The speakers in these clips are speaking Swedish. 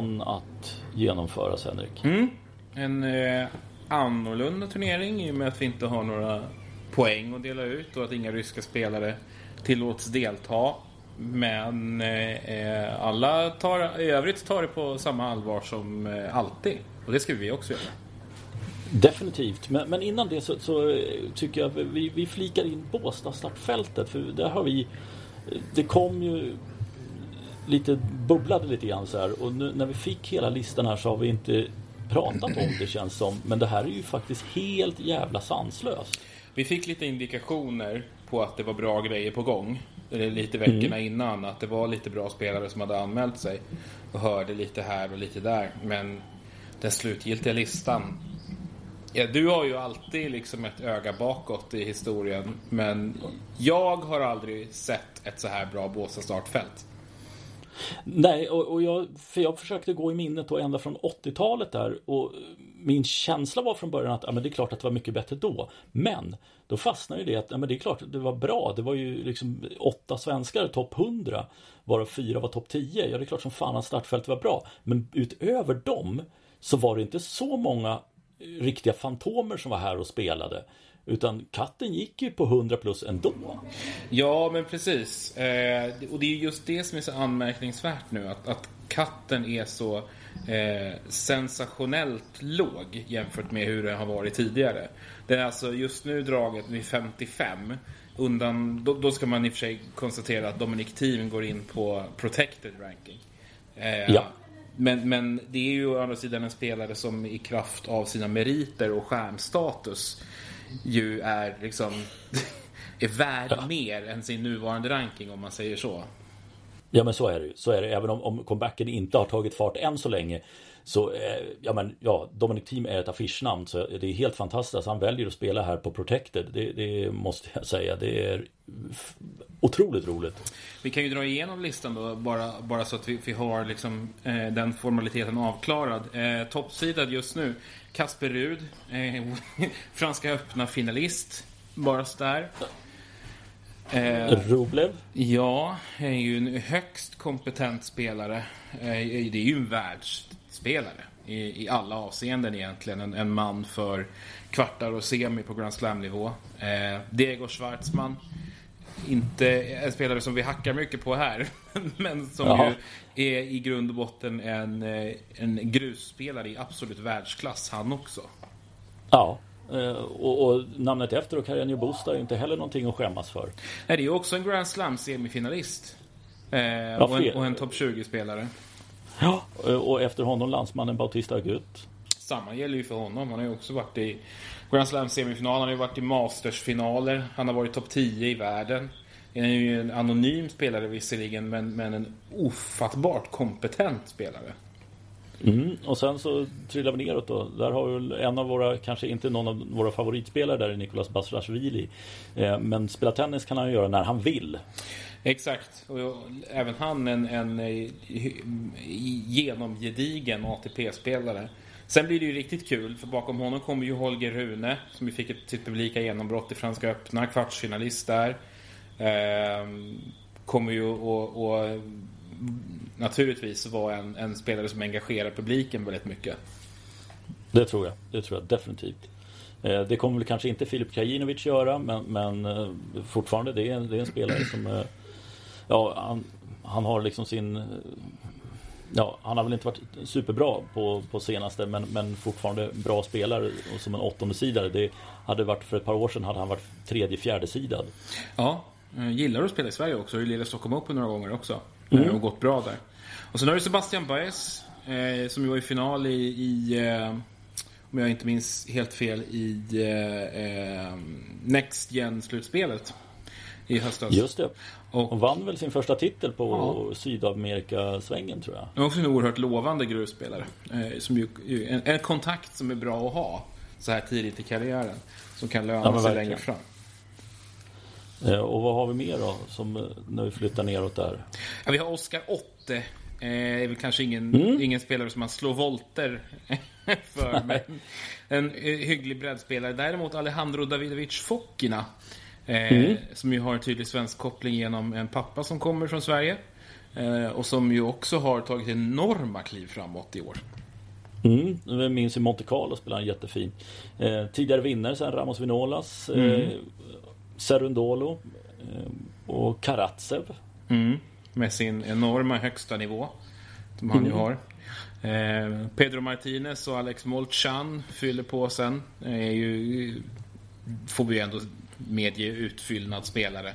Wimbledon att genomföras, Henrik. Mm. En eh, annorlunda turnering i och med att vi inte har några poäng att dela ut och att inga ryska spelare tillåts delta. Men eh, alla tar, i övrigt tar det på samma allvar som eh, alltid. Och det ska vi också göra. Definitivt, men, men innan det så, så, tycker jag vi, vi flikar in Båstad startfältet för där har vi Det kom ju lite bubblade lite grann så här och nu, när vi fick hela listan här så har vi inte pratat om det känns som men det här är ju faktiskt helt jävla sanslöst. Vi fick lite indikationer på att det var bra grejer på gång. Lite veckorna mm. innan. Att det var lite bra spelare som hade anmält sig. Och hörde lite här och lite där. Men den slutgiltiga listan. Ja, du har ju alltid liksom ett öga bakåt i historien. Men jag har aldrig sett ett så här bra Båstad startfält. Nej, och, och, jag, för jag försökte gå i minnet då ända från 80-talet där och min känsla var från början att ja, men det är klart att det var mycket bättre då. Men då fastnade ju det att ja, men det är klart att det var bra. Det var ju liksom åtta svenskar topp 100 varav fyra var topp 10. Ja, det är klart som fan att startfältet var bra. Men utöver dem så var det inte så många riktiga fantomer som var här och spelade. Utan katten gick ju på 100 plus ändå. Ja, men precis. Eh, och det är just det som är så anmärkningsvärt nu. Att, att katten är så eh, sensationellt låg jämfört med hur den har varit tidigare. Den är alltså just nu draget vid 55. Undan, då, då, ska man i och för sig konstatera att Dominic Thiem går in på protected ranking. Eh, ja. Men, men det är ju å andra sidan en spelare som i kraft av sina meriter och stjärnstatus ju är liksom är värd ja. mer än sin nuvarande ranking om man säger så. Ja men så är det ju. Så är det. Även om, om comebacken inte har tagit fart än så länge så, eh, ja men ja, Dominic Thiem är ett affischnamn så det är helt fantastiskt. Han väljer att spela här på Protected. Det, det måste jag säga. Det är otroligt roligt. Vi kan ju dra igenom listan då bara, bara så att vi, vi har liksom, eh, den formaliteten avklarad. Eh, toppsidad just nu. Kasper Rud, eh, Franska öppna finalist. Bara sådär. Eh, Rublev? Ja, är ju en högst kompetent spelare. Eh, det är ju en världsspelare i, i alla avseenden egentligen. En, en, man för kvartar och semi på Grand Slam-nivå. Eh, Diego Schwartzman. Inte en spelare som vi hackar mycket på här. Men som Jaha. ju är i grund och botten en, eh, en grusspelare i absolut världsklass han också. Ja. Eh, och, och, namnet efter och Carreño Busta är inte heller någonting att skämmas för. Nej, det är ju också en Grand Slam semifinalist. Eh, och en, en topp 20-spelare. Ja, och efter honom landsmannen Bautista Agut. Samma gäller ju för honom. Han har ju också varit i Grand Slam semifinal. Han har ju varit i Masters-finaler. Han har varit topp 10 i världen. Han är ju en anonym spelare visserligen, men, men en ofattbart kompetent spelare. Mm, och sen så trillar vi neråt då. Där har vi en av våra, kanske inte någon av våra favoritspelare där, Nikolas Basilashvili. Eh, men spela tennis kan han ju göra när han vill. Exakt. Och även han en, en, eh, en genomgedigen ATP-spelare. Sen blir det ju riktigt kul, för bakom honom kommer ju Holger Rune, som ju fick ett, sitt publika genombrott i Franska öppna, kvartsfinalist där. Ehm, kommer ju att naturligtvis vara en, en, spelare som engagerar publiken väldigt mycket. Det tror jag, det tror jag definitivt. Eh, det kommer väl kanske inte Filip Krajinovic göra, men, men eh, fortfarande det är, det är en spelare som Ja, han, han har liksom sin Ja, han har väl inte varit superbra på, på senaste men, men fortfarande bra spelare och som en åttonde sidare. Det hade varit för ett par år sedan hade han varit tredje, fjärde sidad. Ja, gillar att spela i Sverige också. I Lilla Stockholm Open några gånger också. Mm. Och gått bra där. Och sen har du Sebastian Baez eh, som ju var i final i, i eh, om jag inte minns helt fel, i eh, eh Next Gen-slutspelet i höstas. Just det. Och, och vann väl sin första titel på ja. Sydamerikasvängen tror jag. Han är också en oerhört lovande grusspelare. Eh, som ju, en, en, kontakt som är bra att ha så här tidigt i karriären. Som kan löna ja, sig längre fram. Eh, och vad har vi mer då, som, eh, när vi flyttar neråt där? Ja, vi har Oskar Otte. Eh, är väl kanske ingen, mm. ingen spelare som man slår volter för. men en hygglig breddspelare. Däremot Alejandro Davidovic Fokina. Eh, mm. Som ju har en tydlig svensk koppling genom en pappa som kommer från Sverige. Eh, och som ju också har tagit enorma kliv framåt i år. Mm, jag minns i Monte Carlo spelade han jättefin. Eh, tidigare vinnare sen Ramos Vinolas, eh, Mm. Serundolo eh, och Karatsev. Mm. Med sin enorma högsta nivå. Som han ju har. Eh, Pedro Martinez och Alex Molchan fyller på sen. Är ju, får vi ju ändå medge, utfyllnadsspelare.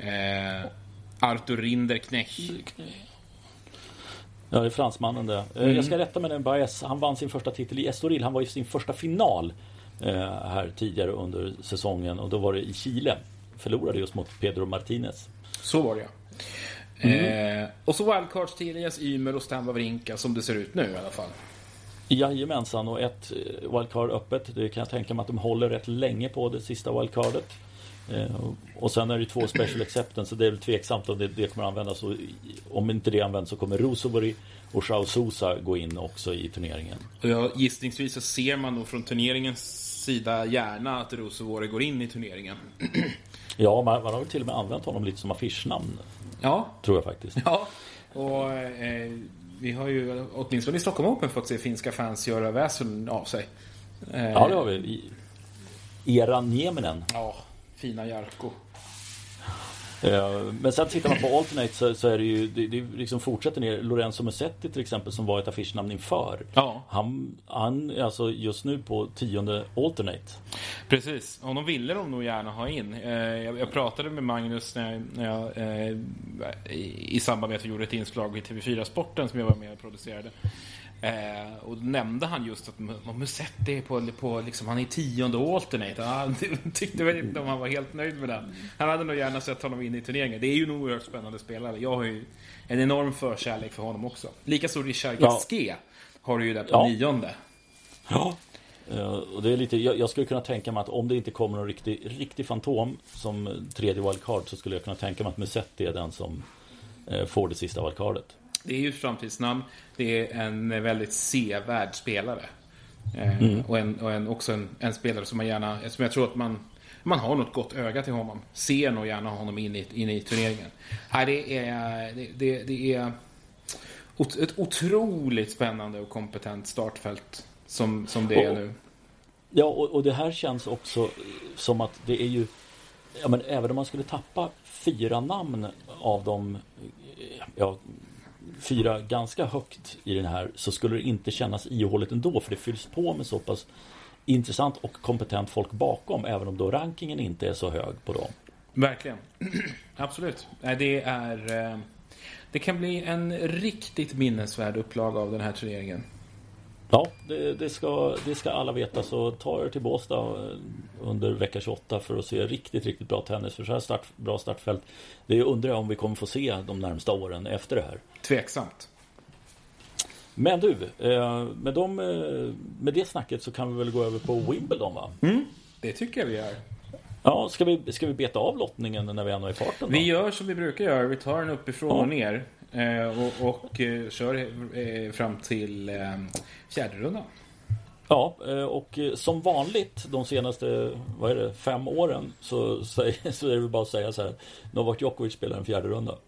Eh, Arthur Rinderknecht. Ja, det är fransmannen det. Eh, Jag ska rätta med den Baez. Han vann sin första titel i Estoril. Han var i sin första final eh, här tidigare under säsongen och då var det i Chile. Förlorade just mot Pedro Martinez. Så var det ja. Eh, och så wildcards till Elias Ymer och Stan Wawrinka som det ser ut nu i alla fall. Jajamensan och ett eh, wildcard öppet. Det kan jag tänka mig att de håller rätt länge på det sista wildcardet. Eh, och sen är det två special acceptance så det är väl tveksamt om det, det kommer användas. Och om inte det används så kommer Rosovori och Joao Sousa gå in också i turneringen. Ja, gissningsvis så ser man nog från turneringens sida gärna att Rosovore går in i turneringen. Ja, man, man har väl till och med använt honom lite som affischnamn. Ja, Tror jag faktiskt. ja. Och eh, vi har ju åtminstone i Stockholm Open fått se finska fans göra väsen av sig. Eh, Ja, det har vi. I- Eran Nieminen. Ja, fina Jarkko. Eh, Men sen tittar man på Alternate så, så är det ju, det, det liksom fortsätter ner. Lorenzo Musetti till exempel som var ett affischnamn inför. Ja. Han, han är alltså just nu på tionde Alternate. Precis, honom ville de nog gärna ha in. Eh, Jag, jag pratade med Magnus när jag, när jag, eh, i, samband med att vi gjorde ett inslag i TV4-sporten som jag var med och producerade. Eh, och då nämnde han just att Mu- Musetti är på, på liksom, han är tionde alternate. Han tyckte väl inte om han var helt nöjd med den. Han hade nog gärna sett honom in i turneringen. Det är ju en oerhört spännande spelare. Jag har ju en enorm förkärlek för honom också. Likaså Richard Ja. Gasquet har du ju där på Ja. nionde. Ja. Eh, Och det är lite, jag, jag skulle kunna tänka mig att om det inte kommer någon riktig, riktig fantom som tredje wildcard så skulle jag kunna tänka mig att Musetti är den som eh, får det sista wildcardet. Det är ju ett framtidsnamn. Det är en väldigt sevärd spelare. Eh, Och, en, och en, också en, en spelare som man gärna, som jag tror att man, man har något gott öga till honom. Ser nog gärna honom in i, in i turneringen. Nej, det är, det, det, det är ot- ett otroligt spännande och kompetent startfält som, som det är nu. Ja, och, och det här känns också som att det är ju Ja men även om man skulle tappa fyra namn av de ja, fyra ganska högt i den här så skulle det inte kännas ihåligt ändå för det fylls på med så pass intressant och kompetent folk bakom även om då rankingen inte är så hög på dem. Verkligen. Absolut. Det är... Eh, det kan bli en riktigt minnesvärd upplaga av den här turneringen. Ja, det, det, ska, det ska alla veta så ta er till Båstad eh, under vecka 28 för att se riktigt, riktigt bra tennis. För så här start, bra startfält, det undrar jag om vi kommer få se de närmsta åren efter det här. Tveksamt. Men du, eh, med, de, eh, med det snacket så kan vi väl gå över på Wimbledon va? Det tycker jag vi gör. Ja, ska vi, ska vi beta av lottningen när vi ändå är i farten? Då? Vi gör som vi brukar göra. Vi tar den uppifrån Ja. och ner. Eh, Och, och eh, kör eh, fram till fjärde rundan. Ja, och som vanligt de senaste vad är det, fem åren så, så, så är det väl bara att säga så här. Novak Djokovic spelar en fjärde runda.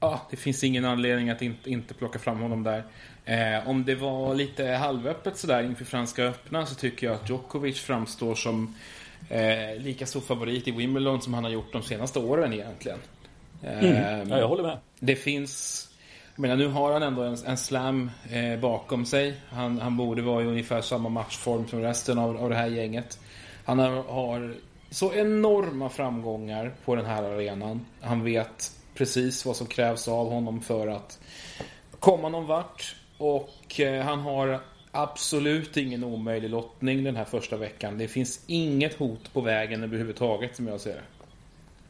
Ja, det finns ingen anledning att inte, inte plocka fram honom där. Eh, om det var lite halvöppet sådär inför Franska öppna så tycker jag att Djokovic framstår som eh, lika stor favorit i Wimbledon som han har gjort de senaste åren egentligen. Eh, Ja, jag håller med. Det finns... Jag menar, nu har han ändå en, en slam eh, bakom sig. Han, han borde vara i ungefär samma matchform som resten av, av det här gänget. Han har, har så enorma framgångar på den här arenan. Han vet precis vad som krävs av honom för att komma någon vart. Och eh, han har absolut ingen omöjlig lottning den här första veckan. Det finns inget hot på vägen överhuvudtaget som jag ser det.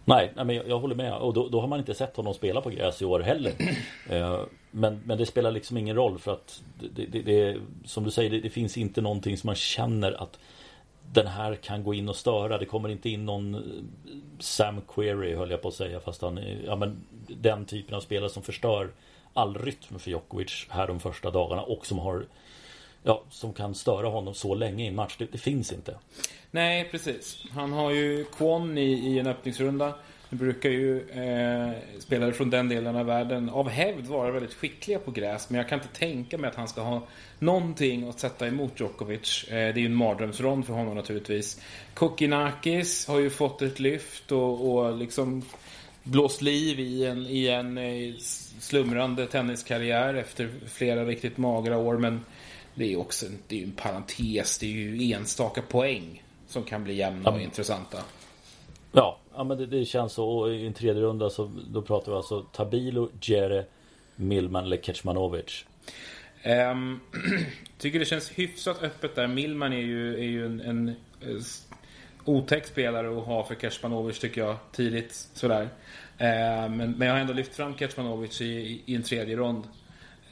Nej, nej men jag, jag håller med. Och då, då har man inte sett honom spela på gräs i år heller. Eh, men, men det spelar liksom ingen roll för att det, det, det, som du säger, det, det finns inte någonting som man känner att den här kan gå in och störa. Det kommer inte in någon eh, Sam Query höll jag på att säga. Fast han, är- ja, men den typen av spelare som förstör all rytm för Djokovic här de första dagarna och som har Ja, som kan störa honom så länge i en match. Det, det finns inte. Nej, precis. Han har ju Kwon i, i en öppningsrunda. Nu brukar ju eh, spelare från den delen av världen av hävd vara väldigt skickliga på gräs. Men jag kan inte tänka mig att han ska ha någonting att sätta emot Djokovic. Eh, det är ju en mardrömsrond för honom naturligtvis. Kokinakis har ju fått ett lyft och, och liksom blåst liv i en, i en eh, slumrande tenniskarriär efter flera riktigt magra år. Men det är också en, det är en parentes. Det är ju enstaka poäng som kan bli jämna och intressanta. Ja, ja men det, det, känns så. Och i en tredje runda så då pratar vi alltså Tabilo, Jere, Milman eller Kecmanovic. Um, tycker det känns hyfsat öppet där. Milman är ju, är ju en, en, en otäck spelare att ha för Kecmanovic tycker jag tidigt sådär. Uh, men, men jag har ändå lyft fram Kecmanovic i, i en tredje rond.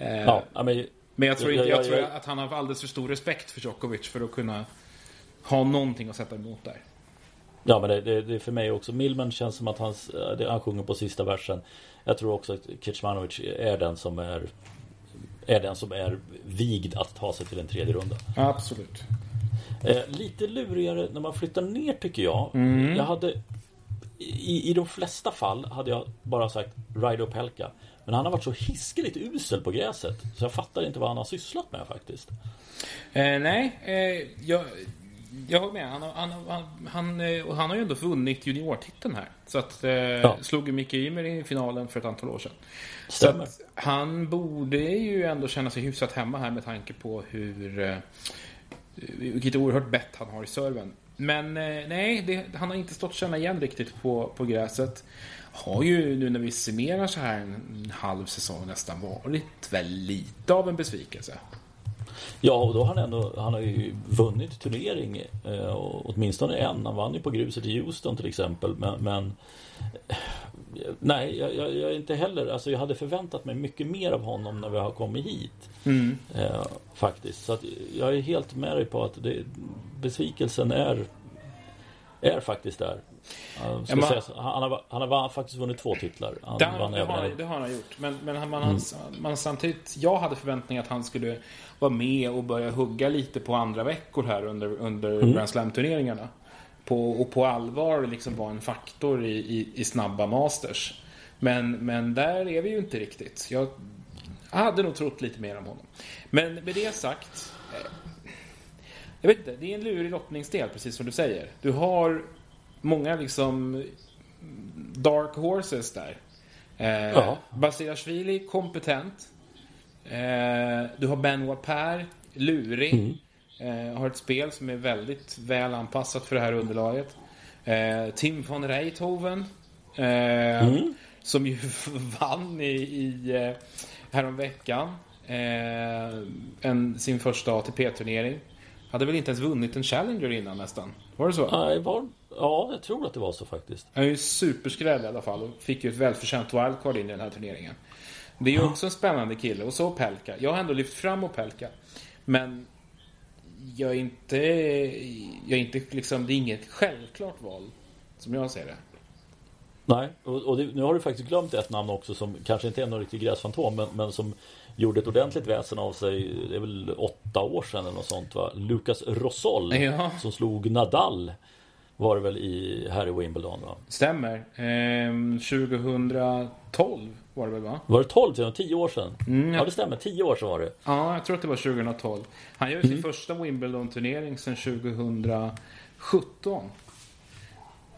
Uh, ja, men, men jag tror, inte, jag, tror att han har alldeles för stor respekt för Djokovic för att kunna ha någonting att sätta emot där. Ja men det, det, det, är för mig också. Milman känns som att hans, det, han sjunger på sista versen. Jag tror också att Kecmanovic är den som är är den som är vigd att ta sig till en tredje runda. Absolut. Eh, lite lurigare när man flyttar ner tycker jag. Mm. Jag hade i, I de flesta fall hade jag bara sagt Ryder Pelka. Men han har varit så hiskeligt usel på gräset. Så jag fattar inte vad han har sysslat med faktiskt. Eh, nej, eh, jag, jag håller med. Han, han, han, han, eh, han har ju ändå vunnit juniortiteln här. Så att, eh, ja. slog ju Micke Ymer i finalen för ett antal år sedan. Stämmer. Så han borde ju ändå känna sig hyfsat hemma här med tanke på hur eh, vilket oerhört bett han har i serven. Men eh, nej, det, han har inte stått känna igen riktigt på, på gräset. Har ju nu när vi summerar så här en halv säsong nästan varit väl lite av en besvikelse. Ja, och då har han ändå, han har ju vunnit turnering, eh, åtminstone en. Han vann ju på gruset i Houston till exempel. Men, men nej, jag, jag, jag, inte heller, alltså jag hade förväntat mig mycket mer av honom när vi har kommit hit. Mm. Eh, faktiskt. Så jag är helt med dig på att det, besvikelsen är, är faktiskt där. Ja, man, säga, han, har, han har faktiskt vunnit två titlar. Han det, vann det, har, det har han gjort. Men, men man, mm. man, samtidigt, jag hade förväntningar att han skulle vara med och börja hugga lite på andra veckor här under, under mm. Grand Slam-turneringarna. På, och på allvar liksom vara en faktor i, i, i, snabba masters. Men, men där är vi ju inte riktigt. Jag hade nog trott lite mer om honom. Men med det sagt. Jag vet inte, det är en lurig lottningsdel precis som du säger. Du har många liksom dark horses där. Eh, ja. Basirashvili, kompetent. Eh, du har Ben Per, lurig. Mm. Eh, har ett spel som är väldigt väl anpassat för det här underlaget. Eh, Tim von Reithoven. Eh, mm. Som ju vann i, i eh, häromveckan. Eh, en, sin första ATP-turnering. Hade väl inte ens vunnit en Challenger innan nästan? Var det så? Nej, var, ja, jag tror att det var så faktiskt. Han är ju superskräll i alla fall och fick ju ett välförtjänt wildcard in i den här turneringen. Det är ju också en spännande kille. Och så Pelka. Jag har ändå lyft fram Opelka. Men jag är inte... Jag är inte liksom... Det är inget självklart val. Som jag ser det. Nej, och, och det, nu har du faktiskt glömt ett namn också som kanske inte är någon riktig gräsfantom men, men som gjorde ett ordentligt väsen av sig, det är väl åtta år sedan eller något sånt va? Lucas Rosol ja. som slog Nadal var det väl i, här i Wimbledon va? Stämmer. Ehm, 2012 var det väl va? Var det 12? 10 år sedan? Mm, ja. ja det stämmer, 10 år sedan var det. Ja, jag tror att det var 2012. Han gör mm. sin första Wimbledon-turnering sedan 2017.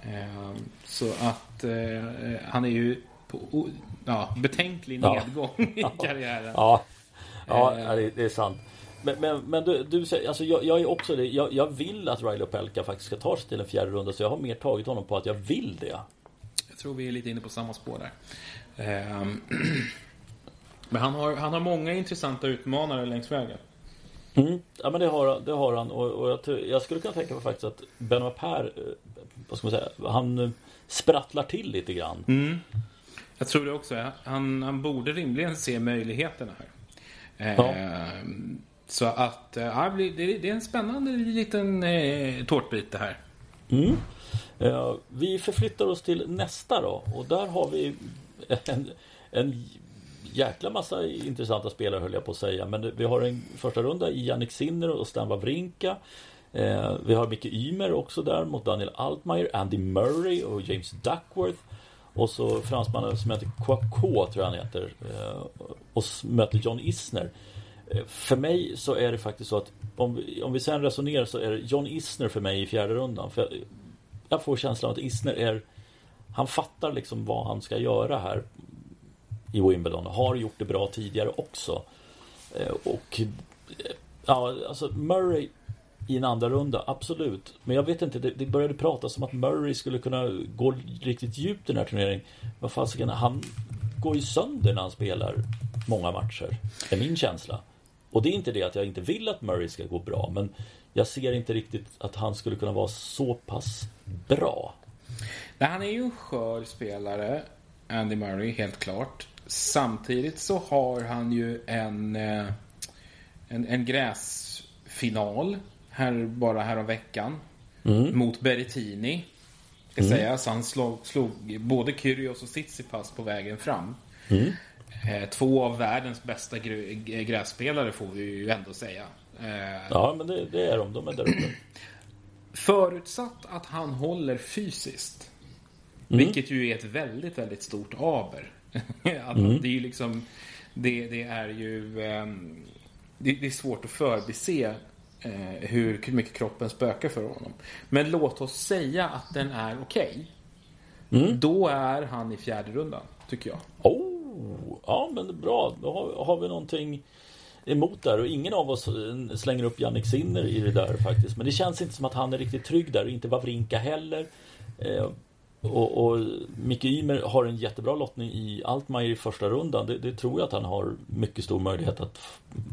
Ehm, så att eh, han är ju på ja, betänklig nedgång ja. i karriären. Ja, ja ehm. det är sant. Men, men, men du, du säger, alltså jag, jag, är också det. Jag, jag vill att Riley Opelka faktiskt ska ta sig till en fjärde runda. Så jag har mer tagit honom på att jag vill det. Jag tror vi är lite inne på samma spår där. Um, men han har, han har många intressanta utmanare längs vägen. Mm. Ja men det har, det har han och, och jag, jag, skulle kunna tänka mig faktiskt att Benoit Per, eh, vad ska man säga, han eh, sprattlar till lite grann. Mm. Jag tror det också. Han, han borde rimligen se möjligheterna här. Ja. Ehm, så att ja, det är en spännande liten eh, tårtbit det här. Mm. Ja, vi förflyttar oss till nästa då och där har vi en, en jäkla massa intressanta spelare höll jag på att säga. Men vi har en första runda i Jannik Sinner och Stan Wawrinka. Eh, vi har Micke Ymer också där mot Daniel Altmaier, Andy Murray och James Duckworth och så fransmannen som heter Kouakou tror jag han heter. Eh, och möter John Isner. Eh, för mig så är det faktiskt så att om vi, om vi sen resonerar så är det John Isner för mig i fjärde rundan. För jag, jag får känslan att Isner är Han fattar liksom vad han ska göra här i Wimbledon. Har gjort det bra tidigare också. Eh, och ja, alltså Murray i en andra runda, absolut. Men jag vet inte, det, det började pratas om att Murray skulle kunna gå riktigt djupt i den här turneringen. Vad fasiken, han går ju sönder när han spelar många matcher. Det är min känsla. Och det är inte det att jag inte vill att Murray ska gå bra, men jag ser inte riktigt att han skulle kunna vara så pass bra. Nej, han är ju en skör spelare, Andy Murray, helt klart. Samtidigt så har han ju en, eh, en, en gräsfinal här bara här veckan. Mm. Mot Berrettini. Ska mm. sägas. Han slog, slog både Kyrgios och Tsitsipas på vägen fram. Mm. Eh, två av världens bästa grässpelare får vi ju ändå säga. Eh, ja, men det, det, är de. De är där uppe. Förutsatt att han håller fysiskt. Mm. Vilket ju är ett väldigt, väldigt stort aber. mm. Det är ju liksom... Det, det är ju... Um, det, det, är svårt att förbise eh, hur mycket kroppen spökar för honom. Men låt oss säga att den är okej. Okay. Mm. Då är han i fjärde rundan, tycker jag. Oh, ja men bra. Då har, har vi någonting emot där och ingen av oss slänger upp Jannik Sinner i det där faktiskt. Men det känns inte som att han är riktigt trygg där, inte Wawrinka heller. Och, och Micke Ymer har en jättebra lottning i Altmaier i första rundan. Det, det, tror jag att han har mycket stor möjlighet att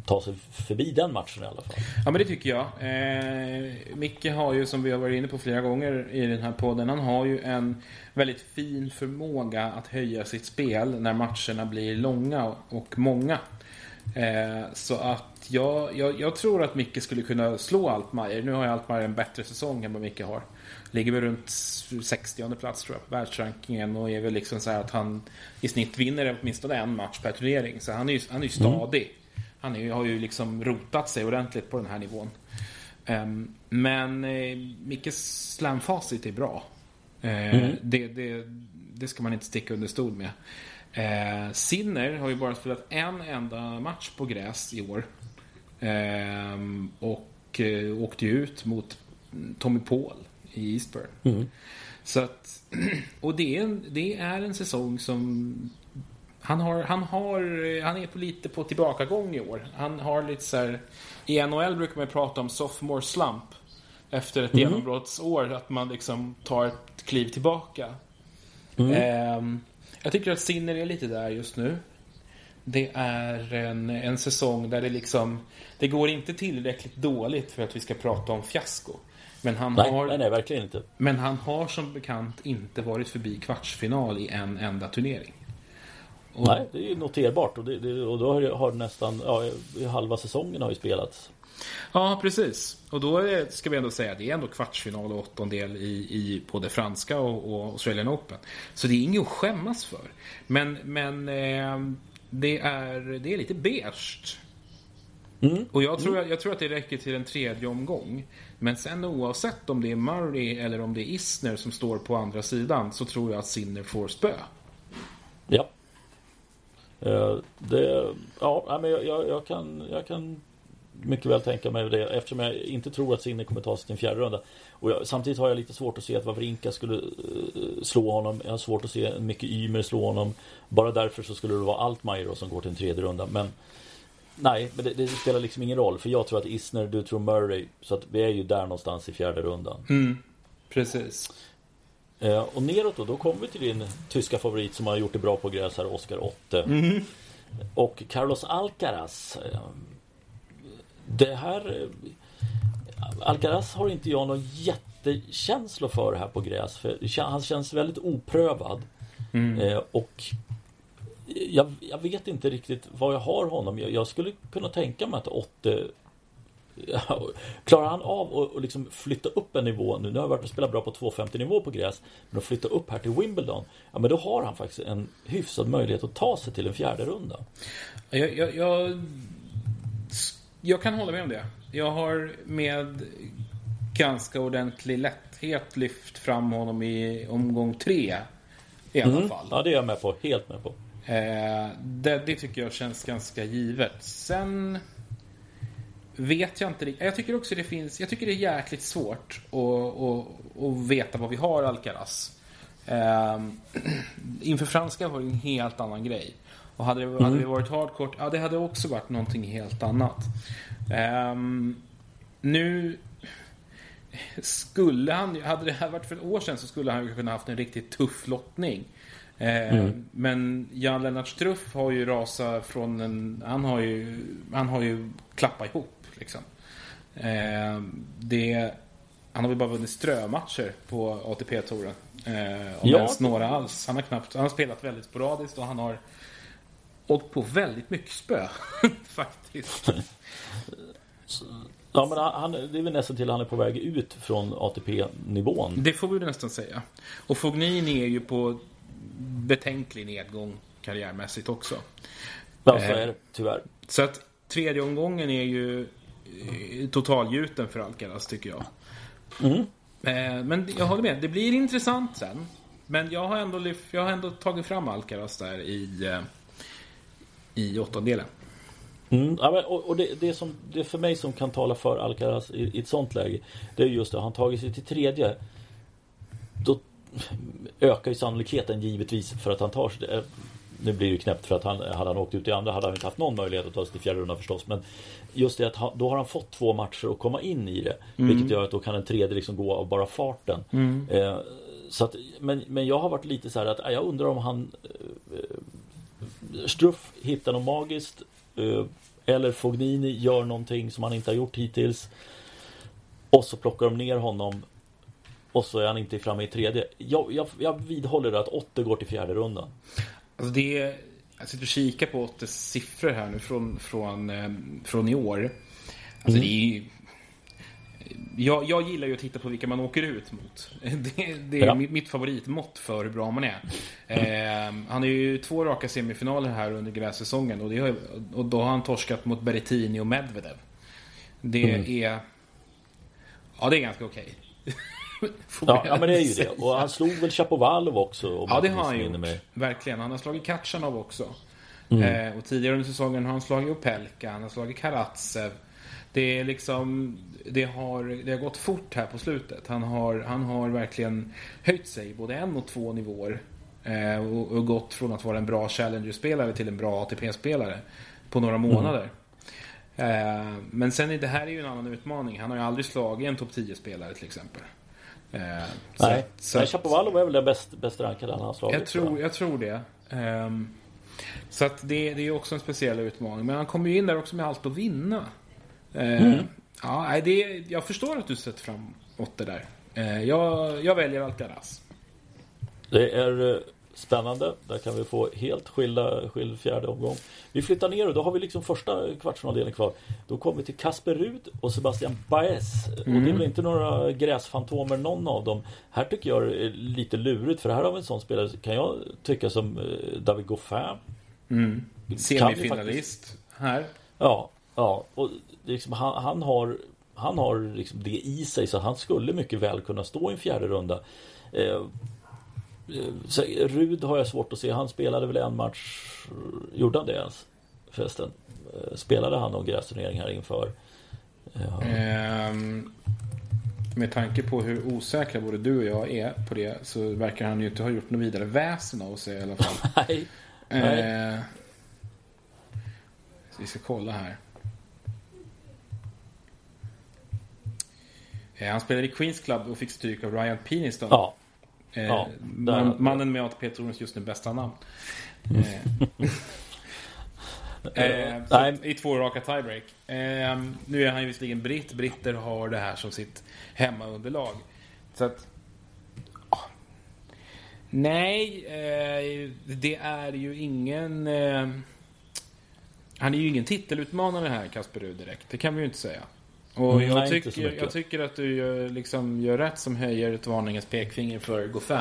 ta sig förbi den matchen i alla fall. Ja men det tycker jag. Eh, Micke har ju som vi har varit inne på flera gånger i den här podden. Han har ju en väldigt fin förmåga att höja sitt spel när matcherna blir långa och många. Eh, så att jag, jag, jag, tror att Micke skulle kunna slå Altmaier. Nu har ju Altmaier en bättre säsong än vad Micke har. Ligger väl runt 60 plats tror jag på världsrankingen och är väl liksom så här att han i snitt vinner åtminstone en match per turnering. Så han är ju, han är ju mm. stadig. Han är, har ju liksom rotat sig ordentligt på den här nivån. Um, men eh, Mickes slamfacit är bra. Eh, mm. det, det, det, ska man inte sticka under stol med. Eh, Sinner har ju bara spelat en enda match på gräs i år. Eh, och åkte ut mot Tommy Paul i Eastburn. Mm. Så att, och det är, en, det är en säsong som han har, han har, han är på lite på tillbakagång i år. Han har lite så här, I NHL brukar man prata om sophomore slump. Efter ett mm. genombrottsår, att man liksom tar ett kliv tillbaka. Mm. Eh, jag tycker att Sinner är lite där just nu. Det är en, en säsong där det liksom, det går inte tillräckligt dåligt för att vi ska prata om fiasko. Men han, nej, har, nej, nej, verkligen inte. men han har som bekant inte varit förbi kvartsfinal i en enda turnering. Och, nej, det är ju noterbart och, det, det, och då har, har nästan ja, halva säsongen har ju spelats. Ja, precis. Och då är, ska vi ändå säga att det är ändå kvartsfinal och åttondel i, i både franska och, och Australian Open. Så det är inget att skämmas för. Men, men eh, det, är, det är lite beige. Mm. Och jag tror, mm. jag tror att det räcker till en tredje omgång. Men sen oavsett om det är Murray eller om det är Isner som står på andra sidan så tror jag att Sinner får spö. Ja. Uh, det, ja, men jag, jag, jag, kan, jag kan mycket väl tänka mig det eftersom jag inte tror att Sinner kommer ta sig till en fjärde runda. Och jag, samtidigt har jag lite svårt att se att Wawrinka skulle uh, slå honom. Jag har svårt att se mycket Ymer slå honom. Bara därför så skulle det vara Altmaier som går till en tredje runda. Men Nej, men det, det, spelar liksom ingen roll. För jag tror att Isner, du tror Murray. Så att vi är ju där någonstans i fjärde rundan. Mm, precis. Eh, och neråt då, då kommer vi till din tyska favorit som har gjort det bra på gräs här, Oscar Otte. Mm. Och Carlos Alcaraz. Eh, det här... Eh, Alcaraz har inte jag någon jättekänslor för här på gräs. För han känns väldigt oprövad. Mm. Eh, och jag, jag, vet inte riktigt var jag har honom. Jag, jag skulle kunna tänka mig att Otte Klarar han av att liksom flytta upp en nivå nu? Nu har jag varit och spelat bra på 250 nivå på gräs. Men att flytta upp här till Wimbledon. Ja men då har han faktiskt en hyfsad möjlighet att ta sig till en fjärde runda. Jag, jag, jag, jag kan hålla med om det. Jag har med ganska ordentlig lätthet lyft fram honom i omgång tre I alla mm. fall. Ja, det är jag med på. Helt med på. Eh, det, det, tycker jag känns ganska givet. Sen vet jag inte Jag tycker också det finns... Jag tycker det är jäkligt svårt att, att, att veta vad vi har Alcaraz. Eh, inför franska var det en helt annan grej. Och hade det, mm. hade det varit hardcore, ja det hade också varit någonting helt annat. Eh, nu skulle han, hade det här varit för ett år sedan så skulle han ju kunna haft en riktigt tuff lottning. Eh, mm. Men Jan Lennart Struff har ju rasat från en... Han har ju, han har ju klappat ihop liksom. Eh, det, han har väl bara vunnit strömatcher på ATP-touren. Eh, om ja. ens några alls. Han har knappt... Han har spelat väldigt sporadiskt och han har åkt på väldigt mycket spö. faktiskt. Ja, men han, det är väl nästan till han är på väg ut från ATP-nivån. Det får vi nästan säga. Och Fognini är ju på betänklig nedgång karriärmässigt också. Ja, så är det tyvärr. Så att tredje omgången är ju eh, totalgjuten för Alcaraz tycker jag. Mm. Eh, men jag håller med, det blir intressant sen. Men jag har ändå, lyft, jag har ändå tagit fram Alcaraz där i, eh, i åttondelen. Mm, och, och det, det, som, det för mig som kan tala för Alcaraz i, i ett sånt läge Det är just det, han tagit sig till tredje Då ökar ju sannolikheten givetvis för att han tar sig det. Nu blir det ju knäppt för att han, hade han åkt ut i andra hade han inte haft någon möjlighet att ta sig till fjärde rundan förstås. Men just det att han, då har han fått två matcher att komma in i det. Mm. Vilket gör att då kan en tredje liksom gå av bara farten. Mm. Eh, så att, men, men jag har varit lite så här att jag undrar om han eh, Struff hittar något magiskt eh, eller Fognini gör någonting som han inte har gjort hittills. Och så plockar de ner honom och så är han inte framme i tredje. Jag, jag, jag vidhåller att Otte går till fjärde rundan. Alltså det jag sitter och kikar på Ottes siffror här nu från, från, eh, från i år. Alltså mm. det är jag, jag, gillar ju att titta på vilka man åker ut mot. Det, det är ja. mitt, favoritmått för hur bra man är. Eh, han är ju två raka semifinaler här under grässäsongen och, det och då har han torskat mot Berrettini och Medvedev. Det mm. är... Ja, det är ganska okej. Okay. ja, ja, men det är ju det. Och han slog väl Chapovalov också? Ja, det har han gjort. Med. Verkligen. Han har slagit Katjanov också. Mm. Eh, och tidigare under säsongen har han slagit Opelka, han har slagit Karatsev. Det är liksom... Det har, det har gått fort här på slutet. Han har, han har verkligen höjt sig både en och två nivåer. Eh, och, och, gått från att vara en bra Challenger-spelare till en bra ATP-spelare. På några mm. månader. Mm. Eh, men sen är det här är ju en annan utmaning. Han har ju aldrig slagit en topp 10-spelare till exempel. Eh, Nej, så, Nej Chapovalov är väl den bäst, bäst rankade han har slagit. Jag tror, jag tror det. Um, så att det, det är också en speciell utmaning. Men han kommer ju in där också med allt att vinna. Uh, mm. Ja, det, jag förstår att du sätter fram åtta där. Uh, jag, jag väljer Alcaraz. Det är Spännande. Där kan vi få helt skilda, skild fjärde omgång. Vi flyttar ner och då har vi liksom första kvartsfinaldelen kvar. Då kommer vi till Kasper Rud och Sebastian Baez. Mm. Och det är mm. väl inte några gräsfantomer någon av dem. Här tycker jag det är lite lurigt för här har vi en sån spelare kan jag tycka som eh, David Goffin. Mm. Semifinalist här. Ja, ja. Och liksom, han, han har han har liksom det i sig så han skulle mycket väl kunna stå i en fjärde runda. Eh, så Rud har jag svårt att se. Han spelade väl en match. Gjorde han det ens? Förresten. Eh, spelade han någon grästurnering här inför? Ja. Um, med tanke på hur osäkra både du och jag är på det så verkar han ju inte ha gjort något vidare väsen av sig i alla fall. Nej. Uh, vi ska kolla här. Uh, han spelade i Queens Club och fick stryk av Ryan Peniston. Ja. Eh, ja, man, mannen med ATP-torens just nu bästa namn. Eh, eh, I två raka tiebreak. Eh, nu är han ju visserligen britt. Britter har det här som sitt hemmaunderlag. Så att... Oh. Nej, det är ju ingen... Han är ju ingen titelutmanare här, Kasper Rud direkt. Det kan vi ju inte säga. Och mm, jag, Nej, tycker, jag tycker att du gör, liksom, gör rätt som höjer ett varningens pekfinger för Goffin.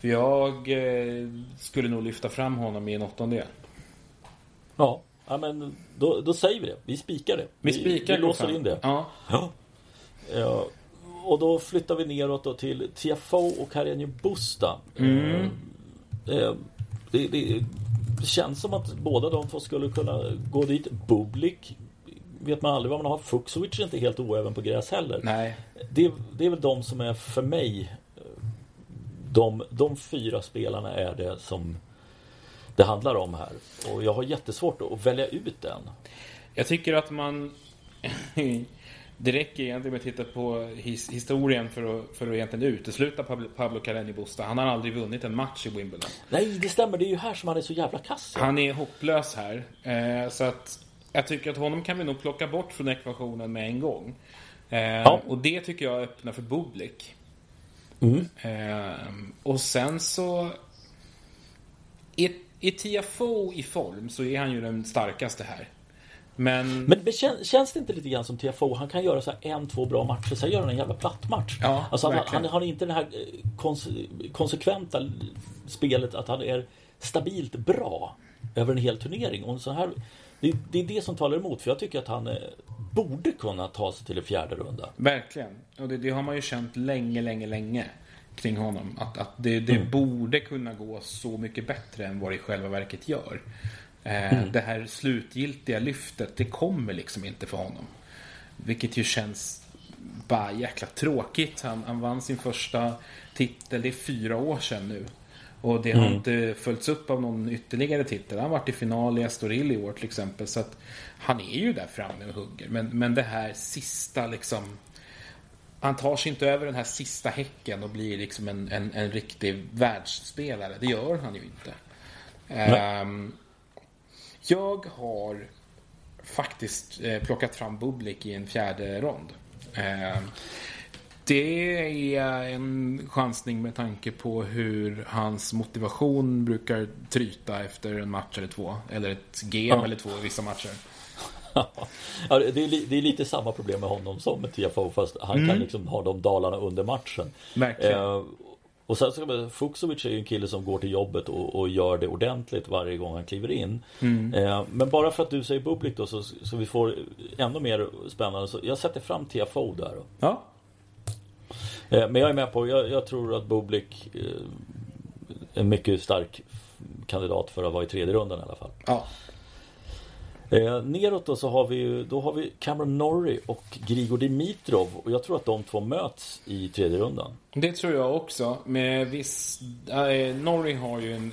För jag eh, skulle nog lyfta fram honom i en åttondel. Ja, ja men då, då säger vi det. Vi spikar det. Vi, spikar vi, vi låser in det. Ja. ja. ja. Och då flyttar vi neråt då till Tiafoe och Carreño Busta. Mm. Eh, det, det, det, känns som att båda de två skulle kunna gå dit. Bublik vet man aldrig vad man har. Fuxovic är inte helt oäven på gräs heller. Nej. Det, det är väl de som är för mig de, de fyra spelarna är det som det handlar om här. Och jag har jättesvårt att välja ut en. Jag tycker att man... det räcker egentligen med att titta på his, historien för att, för att egentligen utesluta Pablo, Pablo Carreño Busta. Han har aldrig vunnit en match i Wimbledon. Nej, det stämmer. Det är ju här som han är så jävla kass. Han är hopplös här. Eh, så att jag tycker att honom kan vi nog plocka bort från ekvationen med en gång. Eh, ja. Och det tycker jag öppnar för Bublik. Mm. Eh, och sen så... Är, är Tiafoe i form så är han ju den starkaste här. Men... Men kän, känns det inte lite grann som TFO? Han kan göra så en, två bra matcher, sen gör han en jävla platt match. Ja, alltså han, han, har inte det här eh, konse, konsekventa spelet att han är stabilt bra över en hel turnering. Och så här, det, det, är det som talar emot, för jag tycker att han eh, borde kunna ta sig till en fjärde runda. Verkligen. Och det, det har man ju känt länge, länge, länge kring honom. Att, att det, det mm. borde kunna gå så mycket bättre än vad det i själva verket gör. Eh, mm. Det här slutgiltiga lyftet, det kommer liksom inte för honom. Vilket ju känns bara jäkla tråkigt. Han, han vann sin första titel, det är fyra år sedan nu. Och det har mm. inte följts upp av någon ytterligare titel. Han har varit i final i Estoril i år till exempel. Så att han är ju där framme och hugger. Men, men det här sista liksom. Han tar sig inte över den här sista häcken och blir liksom en, en, en riktig världsspelare. Det gör han ju inte. Um, jag har faktiskt eh, plockat fram Bublik i en fjärde rond. Um, det är en chansning med tanke på hur hans motivation brukar tryta efter en match eller två. Eller ett game ja. eller två i vissa matcher. ja, det, är, det är lite samma problem med honom som med TFO fast han mm. kan liksom ha de dalarna under matchen. Eh, och sen så Fuxovic är ju en kille som går till jobbet och, och gör det ordentligt varje gång han kliver in. Mm. Eh, men bara för att du säger Bublik då så, så vi får ännu mer spännande så jag sätter fram TFO där. Då. Ja, men jag är med på, jag, jag tror att Bublik är eh, en mycket stark kandidat för att vara i tredje rundan i alla fall. Ja. Eh, neråt då så har vi då har vi Cameron Norrie och Grigor Dimitrov och jag tror att de två möts i tredje rundan. Det tror jag också. Med viss... Äh, Norrie har ju en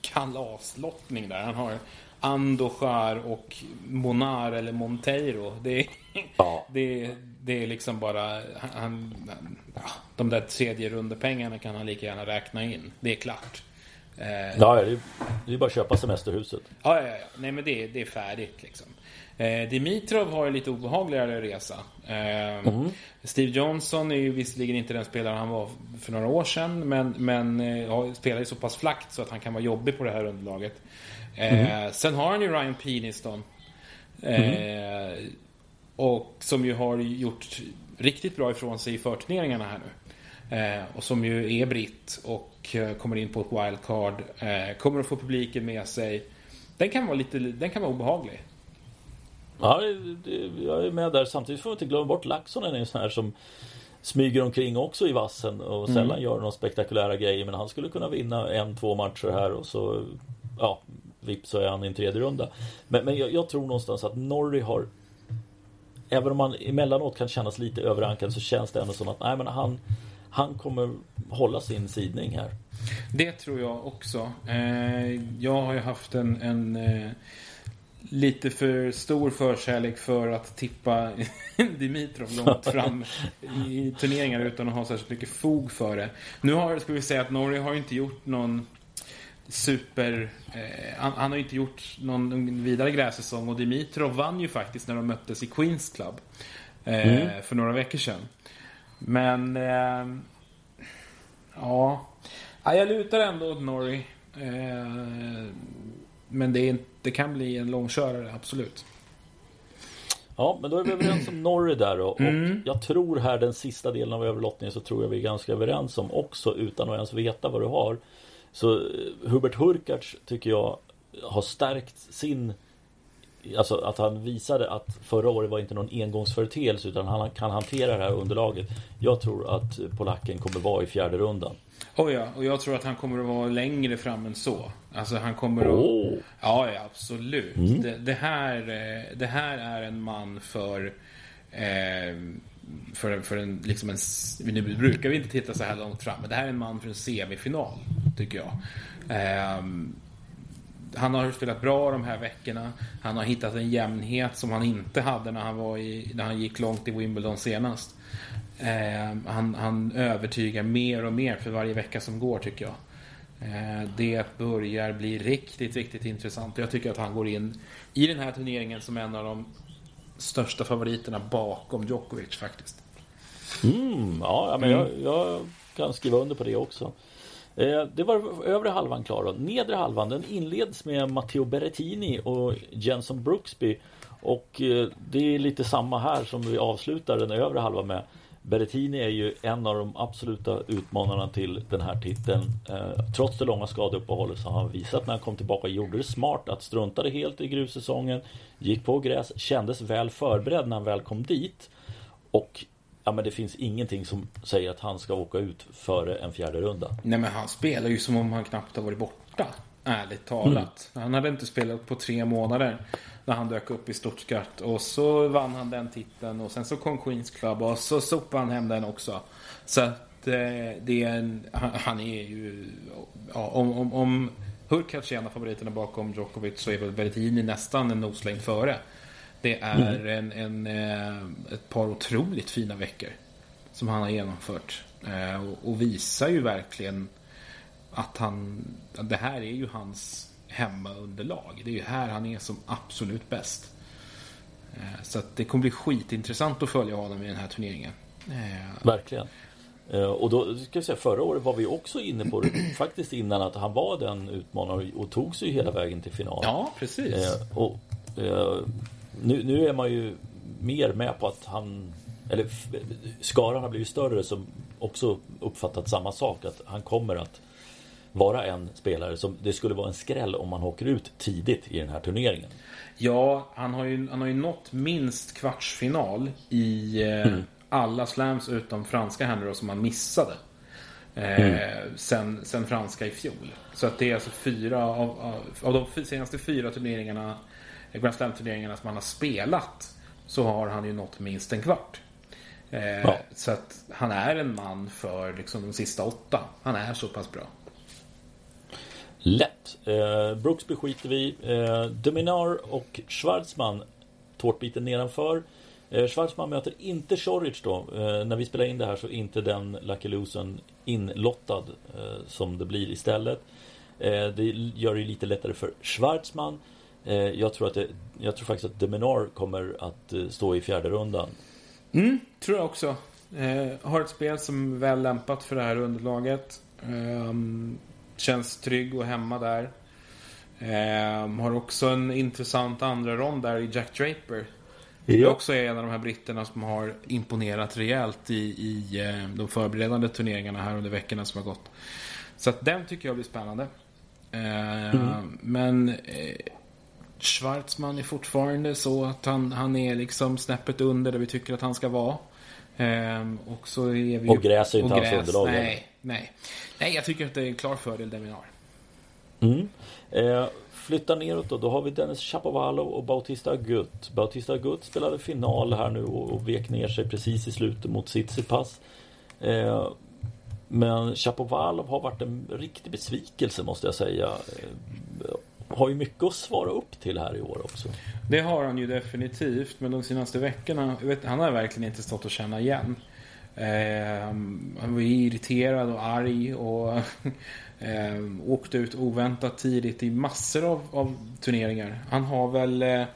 kalaslottning där. Han har Andochar och Monar eller Monteiro. Det är, ja. det, det är liksom bara... Han, de där tredje rundepengarna kan han lika gärna räkna in. Det är klart. Eh, ja, det är, det är bara att köpa semesterhuset. Ja, ja, ja. Nej, men det, det är färdigt liksom. Eh, Dimitrov har en lite obehagligare resa. Eh, mm. Steve Johnson är ju visserligen inte den spelare han var för några år sedan. Men, men eh, spelar ju så pass flackt så att han kan vara jobbig på det här underlaget. Mm. Sen har han ju Ryan Peniston. Mm. Och som ju har gjort riktigt bra ifrån sig i förturneringarna här nu. Eh, och som ju är britt och eh, kommer in på ett wildcard. Eh, kommer att få publiken med sig. Den kan vara lite, den kan vara obehaglig. Ja, jag är med där. Samtidigt får man inte glömma bort Laxonen är en sån här som smyger omkring också i vassen och mm. sällan gör några spektakulära grejer. Men han skulle kunna vinna en, två matcher här och så ja, vips så är han i en tredje runda. Men, men jag, jag, tror någonstans att Norrie har Även om man emellanåt kan kännas lite överankad så känns det ändå som att nej, men han, han kommer hålla sin sidning här. Det tror jag också. Eh, jag har ju haft en, en eh, lite för stor förkärlek för att tippa Dimitrov långt fram i turneringar utan att ha särskilt mycket fog för det. Nu har, ska vi säga att Norge har inte gjort någon super... Eh, han, han, har inte gjort någon vidare grässäsong och Dimitrov vann ju faktiskt när de möttes i Queens Club eh, mm. för några veckor sedan. Men... Eh, ja... ja. Jag lutar ändå åt Norrie. Eh, men det, är, det kan bli en långkörare, absolut. Ja, men då är vi överens om Norrie där och, mm. jag tror här den sista delen av överlottningen så tror jag vi är ganska överens om också utan att ens veta vad du har. Så eh, Hubert Hurkacz tycker jag har stärkt sin Alltså att han visade att förra året var inte någon engångsföreteelse utan han kan hantera det här underlaget. Jag tror att polacken kommer vara i fjärde rundan. Oh ja, och jag tror att han kommer att vara längre fram än så. Alltså han kommer att... Oh. Ja, ja, absolut. Mm. Det, det, här, eh, det här är en man för... Eh, för, för en, liksom en... Nu brukar vi inte titta så här långt fram, men det här är en man för en semifinal, tycker jag. Eh, han har spelat bra de här veckorna. Han har hittat en jämnhet som han inte hade när han, var i, när han gick långt i Wimbledon senast. Eh, han, han övertygar mer och mer för varje vecka som går tycker jag. Eh, det börjar bli riktigt, riktigt intressant. Jag tycker att han går in i den här turneringen som en av de största favoriterna bakom Djokovic faktiskt. Mm, ja, men jag, mm. jag kan skriva under på det också. Eh, det var övre halvan klar. Då. Nedre halvan den inleds med Matteo Berrettini och Jenson Brooksby. Och eh, det är lite samma här som vi avslutar den övre halvan med. Berrettini är ju en av de absoluta utmanarna till den här titeln. Eh, trots det långa skadeuppehållet så har han visat när han kom tillbaka, gjorde det smart att struntade helt i grussäsongen, gick på gräs, kändes väl förberedd när han väl kom dit. Och ja, men det finns ingenting som säger att han ska åka ut före en fjärde runda. Nej men han spelar ju som om han knappt har varit borta. Ärligt talat. Mm. Han hade inte spelat på tre månader när han dök upp i Stuttgart. Och så vann han den titeln och sen så kom Queens Club och så sopade han hem den också. Så att eh, det är en, han, han, är ju... Ja, om, om, om Hurkacz är en av favoriterna bakom Djokovic så är väl Berrettini nästan en noslängd före. Det är mm. en, en, eh, ett par otroligt fina veckor som han har genomfört. Eh, och, och visar ju verkligen att han... Det här är ju hans hemmaunderlag. Det är ju här han är som absolut bäst. Eh, så att det kommer bli skitintressant att följa honom i den här turneringen. Eh, Verkligen. Eh, och då ska jag säga, förra året var vi också inne på det faktiskt innan att han var den utmanaren och tog sig hela vägen till final. Ja, precis. Och, nu, nu är man ju mer med på att han eller skaran har blivit större som också uppfattat samma sak att han kommer att vara en spelare som det skulle vara en skräll om man åker ut tidigt i den här turneringen. Ja, han har ju, han har ju nått minst kvartsfinal i eh, mm. alla slams utom franska händer som han missade. Eh, mm. sen, sen franska i fjol. Så att det är alltså fyra av, av, av de senaste fyra turneringarna, Grand Slam-turneringarna som han har spelat, så har han ju nått minst en kvart. Eh, ja. Så att han är en man för liksom, de sista åtta. Han är så pass bra. Lätt. Eh, Brooksby skiter vi eh, Dominar och Schwarzman tårtbiten nedanför. Eh, Schwarzman möter inte Choric då. Eh, när vi spelar in det här så är inte den Lucky Losen inlottad eh, som det blir istället. Eh, det gör det lite lättare för Schwarzman. Eh, jag, tror att det, jag tror faktiskt att Dominar kommer att eh, stå i fjärde rundan. Mm, tror jag också. Eh, har ett spel som är väl lämpat för det här underlaget. Ehm, Känns trygg och hemma där. Eh, har också en intressant andra rond där i Jack Draper. Det också är en av de här britterna som har imponerat rejält i, i eh, de förberedande turneringarna här under veckorna som har gått. Så att den tycker jag blir spännande. Eh, mm. Men eh, Schwarzman är fortfarande så att han, han är liksom snäppet under där vi tycker att han ska vara. Eh, och så är vi Och gräs är inte hans underlag. Nej, nej. Nej, jag tycker att det är en klar fördel Deminar. Mm. Eh, flyttar neråt då, då har vi Dennis Chapovalov och Bautista Agut. Bautista Agut spelade final här nu och, och vek ner sig precis i slutet mot Tsitsipas. Eh, men Chapovalov har varit en riktig besvikelse måste jag säga. Eh, har ju mycket att svara upp till här i år också. Det har han ju definitivt. Men de senaste veckorna, vet, han har verkligen inte stått att känna igen. Eh, han var irriterad och arg och eh, åkte ut oväntat tidigt i massor av, av turneringar. Han har väl... Eh,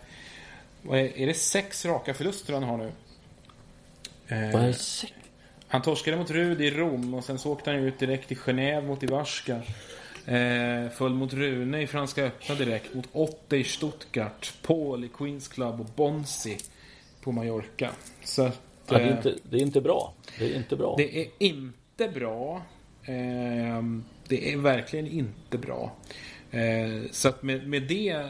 är, det sex raka förluster han har nu? Eh, Vad är sex? Han torskade mot Rud i Rom och sen så åkte han ut direkt i Genève mot Ivarska. Eh, föll mot Rune i Franska öppna direkt. Mot Otte i Stuttgart. Paul i Queens Club och Bonsi på Mallorca. Så Ja, det, är inte, det är inte bra. Det är inte bra. Det är inte bra. Eh, det är verkligen inte bra. Eh, så att med, med det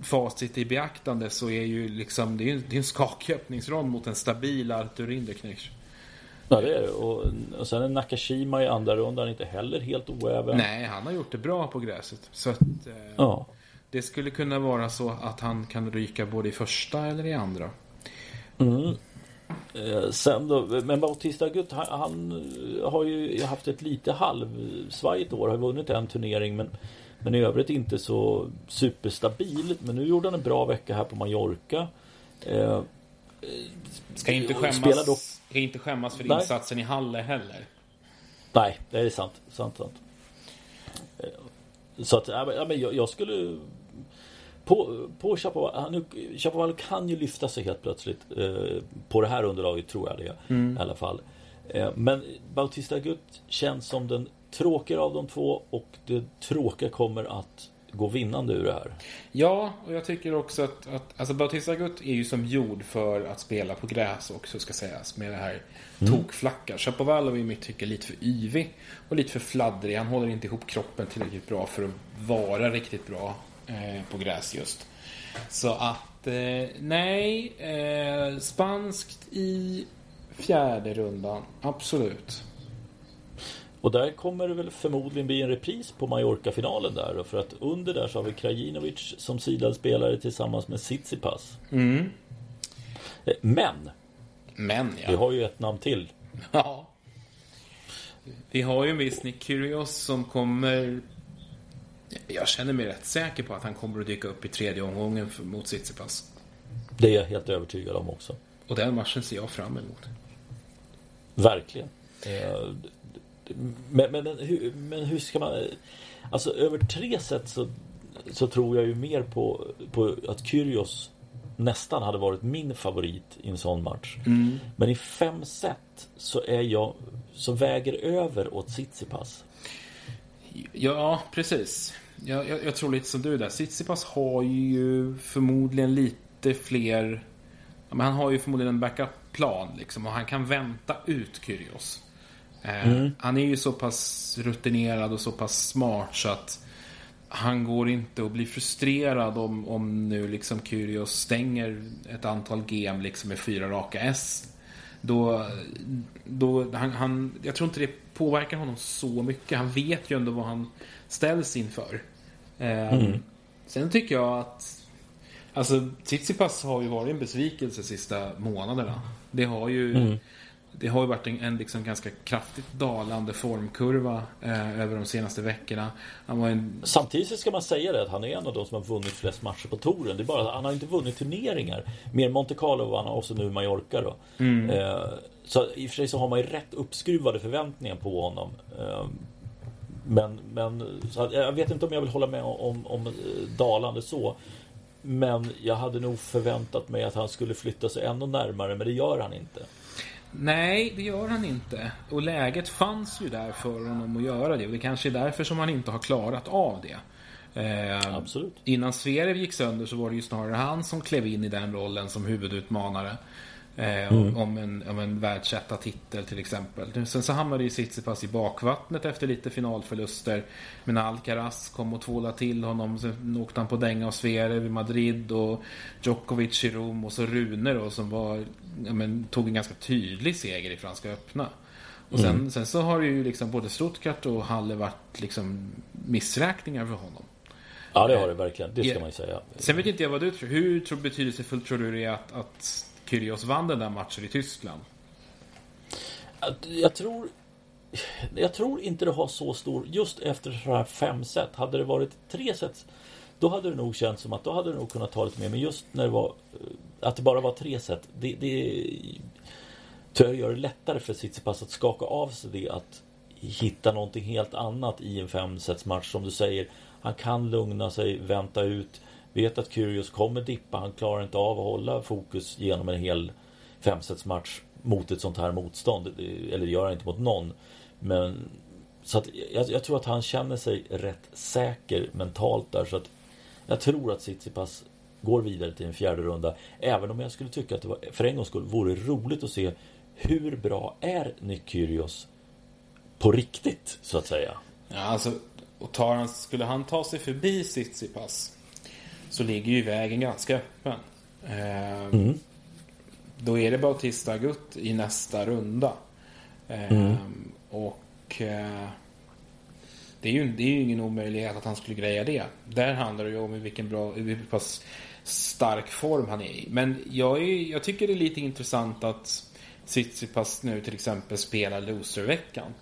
facit i beaktande så är ju liksom det är, det är en skakig öppningsrond mot en stabil Artur Rinderknecht. Ja det är det. Och, och sen är Nakashima i andra rundan inte heller helt oäven. Nej, han har gjort det bra på gräset. Så att, eh, Ja. det skulle kunna vara så att han kan ryka både i första eller i andra. Mm. Eh, sen då, men Bautista Agut han, han eh, har ju haft ett lite halvsvajigt år. Har vunnit en turnering men, men i övrigt inte så superstabil. Men nu gjorde han en bra vecka här på Mallorca. Eh, Ska inte skämmas, dock- ska inte skämmas för Nej. insatsen i Halle heller. nej, det är sant. sant, sant. Eh, Så att, ja, men jag, jag skulle på, på Chapoval, han, nu- Chapoval kan ju lyfta sig helt plötsligt eh, på det här underlaget tror jag det i alla fall. Eh, men Bautista Agut känns som den tråkiga av de två och det tråkiga kommer att gå vinnande ur det här. Ja, och jag tycker också att, att alltså Bautista Agut är ju som gjord för att spela på gräs också ska sägas. Med det här tokflacka. Shapovalov är i mitt tycke lite för yvig och lite för fladdrig. Han håller inte ihop kroppen tillräckligt bra för att vara riktigt bra eh, på gräs just. Så att, eh, nej. Eh, spanskt i fjärde rundan. Absolut. Och där kommer det väl förmodligen bli en repris på Mallorca-finalen där. För att under där så har vi Krajinovic som sidad spelare tillsammans med Tsitsipas. Mm. Eh, Men Men vi ja. har ju ett namn till. ja. Vi har ju en viss Nick Kyrgios som kommer... Jag känner mig rätt säker på att han kommer att dyka upp i tredje omgången mot Tsitsipas. Det är jag helt övertygad om också. Och den matchen ser jag fram emot. Verkligen. Eh, d- d- Men, men, hur, men hur ska man... Alltså över tre set så, så tror jag ju mer på, på att Kyrgios nästan hade varit min favorit i en sån match. Men i fem set så är jag så väger över åt Tsitsipas. Ja, precis. Jag, jag, jag tror lite som du där. Tsitsipas har ju förmodligen lite fler... Ja, men han har ju förmodligen en backup-plan liksom och han kan vänta ut Kyrgios. Eh, Han är ju så pass rutinerad och så pass smart så att han går inte att bli frustrerad om, om nu liksom Kyrgios stänger ett antal game liksom med fyra raka S. Då, då han, han, jag tror inte det påverkar honom så mycket. Han vet ju ändå vad han ställs inför. Eh, Sen tycker jag att Alltså Tsitsipas har ju varit en besvikelse de sista månaderna. Det har ju Det har ju varit en, en liksom ganska kraftigt dalande formkurva eh, över de senaste veckorna. Han var en Samtidigt ska man säga det att han är en av de som har vunnit flest matcher på touren. Det är bara att han har inte vunnit turneringar. Mer Monte Carlo vann han och så nu Mallorca då. Eh, så i och för sig så har man ju rätt uppskruvade förväntningar på honom. Eh, men men jag vet inte om jag vill hålla med om, om eh, dalande så. Men jag hade nog förväntat mig att han skulle flytta sig ännu närmare, men det gör han inte. Nej, det gör han inte. Och läget fanns ju där för honom att göra det. Och det kanske är därför som han inte har klarat av det. Eh, Absolut. Innan Zverev gick sönder så var det ju snarare han som klev in i den rollen som huvudutmanare. Eh, om- om, en, om en världsetta-titel till exempel. Sen så hamnade ju Tsitsipas i bakvattnet efter lite finalförluster. Men Alcaraz kom och tvålade till honom. Sen åkte han på dänga av Zverev i Madrid och Djokovic i Rom och så Rune då som var, ja, men, tog en ganska tydlig seger i Franska öppna. Och sen, sen så har det ju liksom både Stuttgart och Halle varit liksom missräkningar för honom. Ja, det har det verkligen. Det ska Ja. man ju säga. Sen vet inte jag vad du tror. Hur tror, betydelsefullt tror du det är att, att Kyrgios vann den där matchen i Tyskland? Jag tror Jag tror inte det har så stor Just efter så här fem set Hade det varit tre set Då hade det nog känts som att Då hade det nog kunnat ta lite mer. Men just när det var eh, Att det bara var tre set Det, det tror jag gör det lättare för Tsitsipas att skaka av sig det Att hitta någonting helt annat i en femsetsmatch Som du säger Han kan lugna sig, vänta ut. Vet att Kyrgios kommer dippa Han klarar inte av att hålla fokus genom en hel femsetsmatch mot ett sånt här motstånd. Eller det gör han inte mot någon. Men så att jag, jag tror att han känner sig rätt säker mentalt där. Så att jag tror att Tsitsipas går vidare till en fjärde runda. Även om jag skulle tycka att det var, för en gångs skull vore roligt att se hur bra är Nick Kyrgios på riktigt, så att säga. Ja, alltså, och tar han, skulle han ta sig förbi Tsitsipas så ligger ju vägen ganska öppen. Eh, mm. Då är det Bautista Agut i nästa runda. Eh, mm. Och eh, det, är ju, det är ju ingen omöjlighet att han skulle greja det. Där handlar det ju om i vilken bra, hur pass stark form han är i. Men jag, är, jag tycker det är lite intressant att Tsitsipas nu till exempel spelar loserveckan.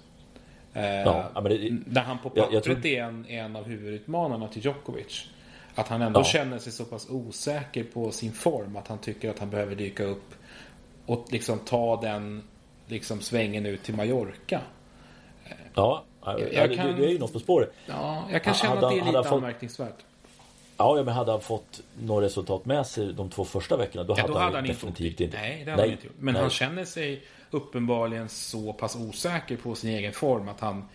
Eh, ja, det, där han på pappret jag, jag tror... är en, en av huvudutmanarna till Djokovic. Att han ändå ja. känner sig så pass osäker på sin form att han tycker att han behöver dyka upp och liksom ta den liksom svängen ut till Mallorca. Ja, jag, jag kan, det, är ju något på spåret. Ja, jag kan känna hade, att det är lite fått, anmärkningsvärt. Ja, men hade han fått några resultat med sig de två första veckorna då, ja, hade, då hade han, definitivt inte... Nej, det hade nej, han inte gjort. Men nej. han känner sig uppenbarligen så pass osäker på sin egen form att han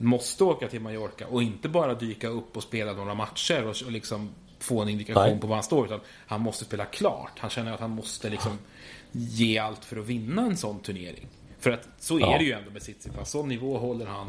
måste åka till Mallorca och inte bara dyka upp och spela några matcher och, och liksom få en indikation nej. på var han står. Utan han måste spela klart. Han känner att han måste liksom ge allt för att vinna en sån turnering. För att så är ja. det ju ändå med Tsitsipas. Sån nivå håller han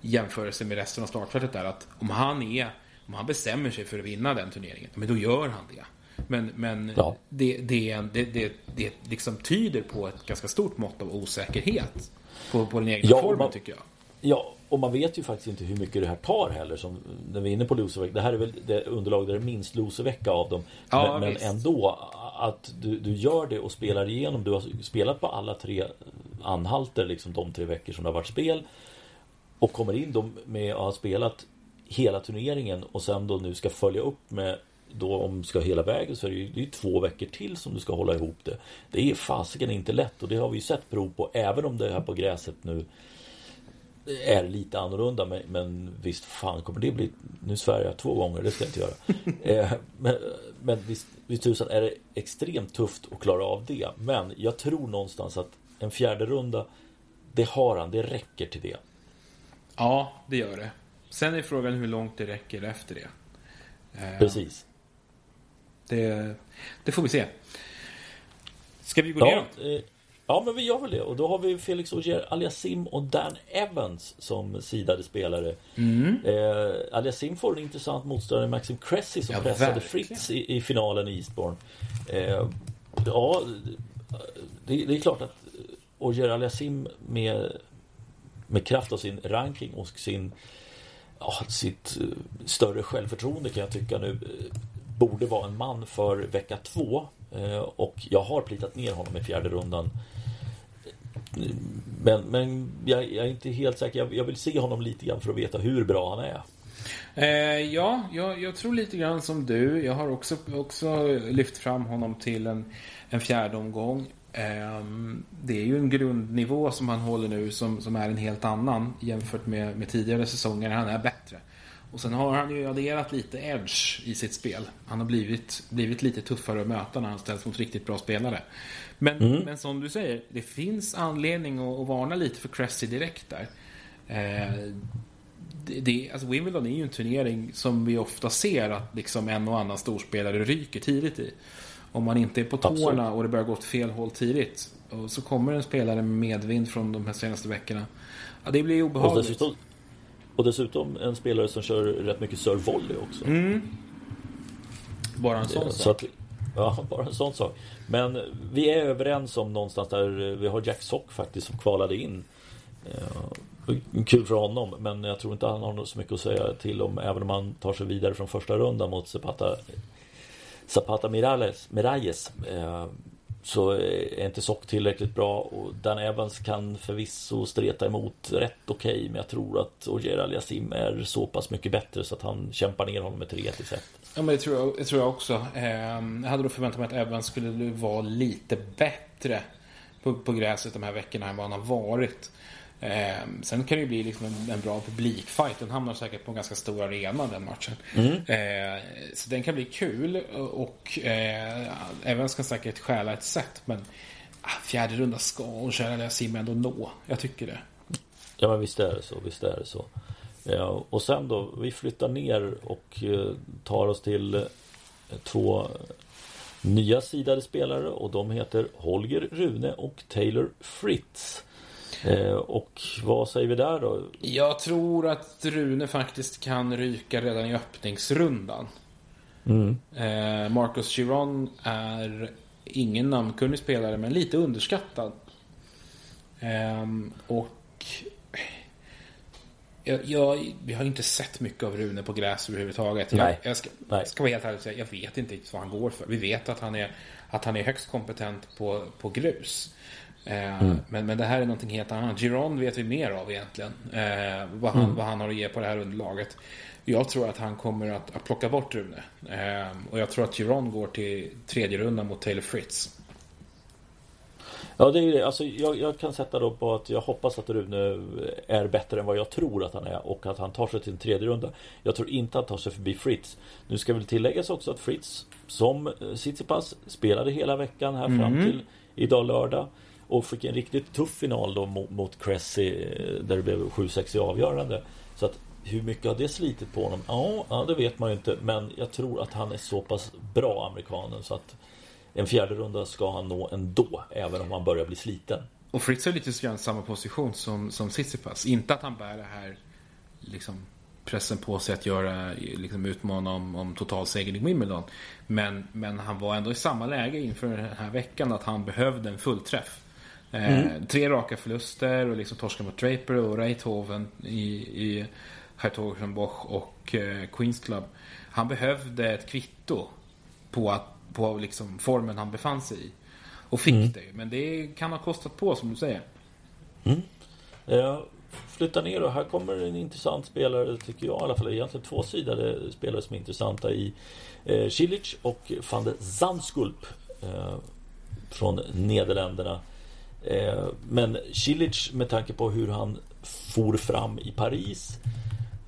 i jämförelse med resten av startfältet där. Att om han är om han bestämmer sig för att vinna den turneringen, men då gör han det. Men, men ja. det, det, det, det, det liksom tyder på ett ganska stort mått av osäkerhet på, på den egna ja, formen, man, tycker jag. Ja, och man vet ju faktiskt inte hur mycket det här tar heller. Som när vi är inne på loservecka. Det här är väl det underlag där det är minst loservecka av dem. Ja, men, men ändå att du, du gör det och spelar igenom. Du har spelat på alla tre anhalter liksom de tre veckor som det har varit spel. Och kommer in med att ha spelat hela turneringen och sen då nu ska följa upp med då om du ska hela vägen så är det ju, det är två veckor till som du ska hålla ihop det. Det är fasiken inte lätt och det har vi ju sett prov på även om det här på gräset nu är lite annorlunda men, men visst fan kommer det bli Nu svär jag två gånger, det ska jag inte göra eh, Men, men visst, visst tusan är det extremt tufft att klara av det Men jag tror någonstans att en fjärde runda Det har han, det räcker till det Ja, det gör det Sen är frågan hur långt det räcker efter det. Eh, Precis. Det, det får vi se. Ska vi gå ja, ner eh, Ja, men vi gör väl det. Och då har vi Felix Auger Aliasim och Dan Evans som sidade spelare. Mm. Eh, Aliasim får en intressant motståndare, Maxim Cressy, som ja, pressade verkligen. Fritz i, i, finalen i Eastbourne. Eh, ja, det, det, är klart att Auger Aliasim med, med kraft av sin ranking och sin ja, sitt eh, större självförtroende kan jag tycka nu eh, borde vara en man för vecka två. Eh, och jag har plitat ner honom i fjärde rundan. Men, men jag, jag är inte helt säker. Jag, jag, vill se honom lite grann för att veta hur bra han är. Eh, ja, jag, jag, tror lite grann som du. Jag har också, också lyft fram honom till en, en fjärde omgång. Eh, det är ju en grundnivå som han håller nu som, som är en helt annan jämfört med, med tidigare säsonger. Han är bättre. Och sen har han ju adderat lite edge i sitt spel. Han har blivit, blivit lite tuffare att möta när han ställs mot riktigt bra spelare. Men, mm. men som du säger, det finns anledning att, att varna lite för Cressy direkt där. Eh, det, det, alltså Wimbledon är ju en turnering som vi ofta ser att liksom en och annan storspelare ryker tidigt i. Om man inte är på tårna Absolut. och det börjar gå åt fel håll tidigt. Och så kommer en spelare med medvind från de här senaste veckorna. Ja, det blir obehagligt. Och dessutom, och dessutom en spelare som kör rätt mycket serve-volley också. Mm. Bara en sån sak. Att, ja, bara en sån sak. Men vi är överens om någonstans där eh, vi har Jack Sock faktiskt som kvalade in. Eh, kul för honom, men jag tror inte han har så mycket att säga till om även om han tar sig vidare från första rundan mot Zapata Zapata Miralles, Miralles så är inte Sock tillräckligt bra och Dan Evans kan förvisso streta emot rätt okej okay, men jag tror att Ogier Aliasim är så pass mycket bättre så att han kämpar ner honom med 3 1 set. Ja men det tror jag, det tror jag också. Eh, jag hade då förväntat mig att Evans skulle vara lite bättre på, på gräset de här veckorna än vad han har varit. Eh, sen kan det ju bli liksom en, en, bra publikfight. Den hamnar säkert på en ganska stor arena den matchen. Mm. Eh, så den kan bli kul och eh, även ska säkert stjäla ett set. Men ah, fjärde runda ska och kära Sim ändå nå. Jag tycker det. Ja men visst är det så. Visst är det så. Ja, och sen då, vi flyttar ner och eh, tar oss till eh, två nya sidade spelare och de heter Holger Rune och Taylor Fritz. Eh, och vad säger vi där då? Jag tror att Rune faktiskt kan ryka redan i öppningsrundan. Mm. Eh, Marcus Giron är ingen namnkunnig spelare men lite underskattad. Ehm, och jag, jag, vi har inte sett mycket av Rune på gräs överhuvudtaget. Nej. Jag, jag ska, Nej. ska vara helt ärlig och säga, jag vet inte riktigt vad han går för. Vi vet att han är, att han är högst kompetent på, på grus. Eh, Mm. men, men det här är någonting helt annat. Giron vet vi mer av egentligen. Eh, vad, han, Mm. vad han har att ge på det här underlaget. Jag tror att han kommer att, att plocka bort Rune. Eh, och jag tror att Giron går till tredje rundan mot Taylor Fritz. Ja, det är det. Alltså, jag, jag kan sätta då på att jag hoppas att Rune är bättre än vad jag tror att han är och att han tar sig till en tredje runda. Jag tror inte att han tar sig förbi Fritz. Nu ska väl tilläggas också att Fritz, som eh, Tsitsipas, spelade hela veckan här fram till idag lördag. Och fick en riktigt tuff final då mot, mot Cressy eh, där det blev 7-6 i avgörande. Så att hur mycket har det slitit på honom? Ja, ja, det vet man ju inte. Men jag tror att han är så pass bra, amerikanen, så att en fjärde runda ska han nå ändå, även om han börjar bli sliten. Och Fritz har lite grann samma position som, som Tsitsipas. Inte att han bär det här liksom, pressen på sig att göra, liksom, utmana om, om totalsegern i Wimbledon. Men, men han var ändå i samma läge inför den här veckan att han behövde en fullträff. Eh, tre raka förluster och liksom torska mot Draper och Reithoven i, i Hertogenbosch och eh, Queens Club. Han behövde ett kvitto på, att, på liksom formen han befann sig i. Och fick det ju. Men det kan ha kostat på som du säger. Eh, Flytta ner och här kommer en intressant spelare tycker jag i alla fall. Egentligen två sidade spelare som är intressanta i eh, Cilic och van de Zandskulp eh, från Nederländerna. Eh, men Cilic med tanke på hur han for fram i Paris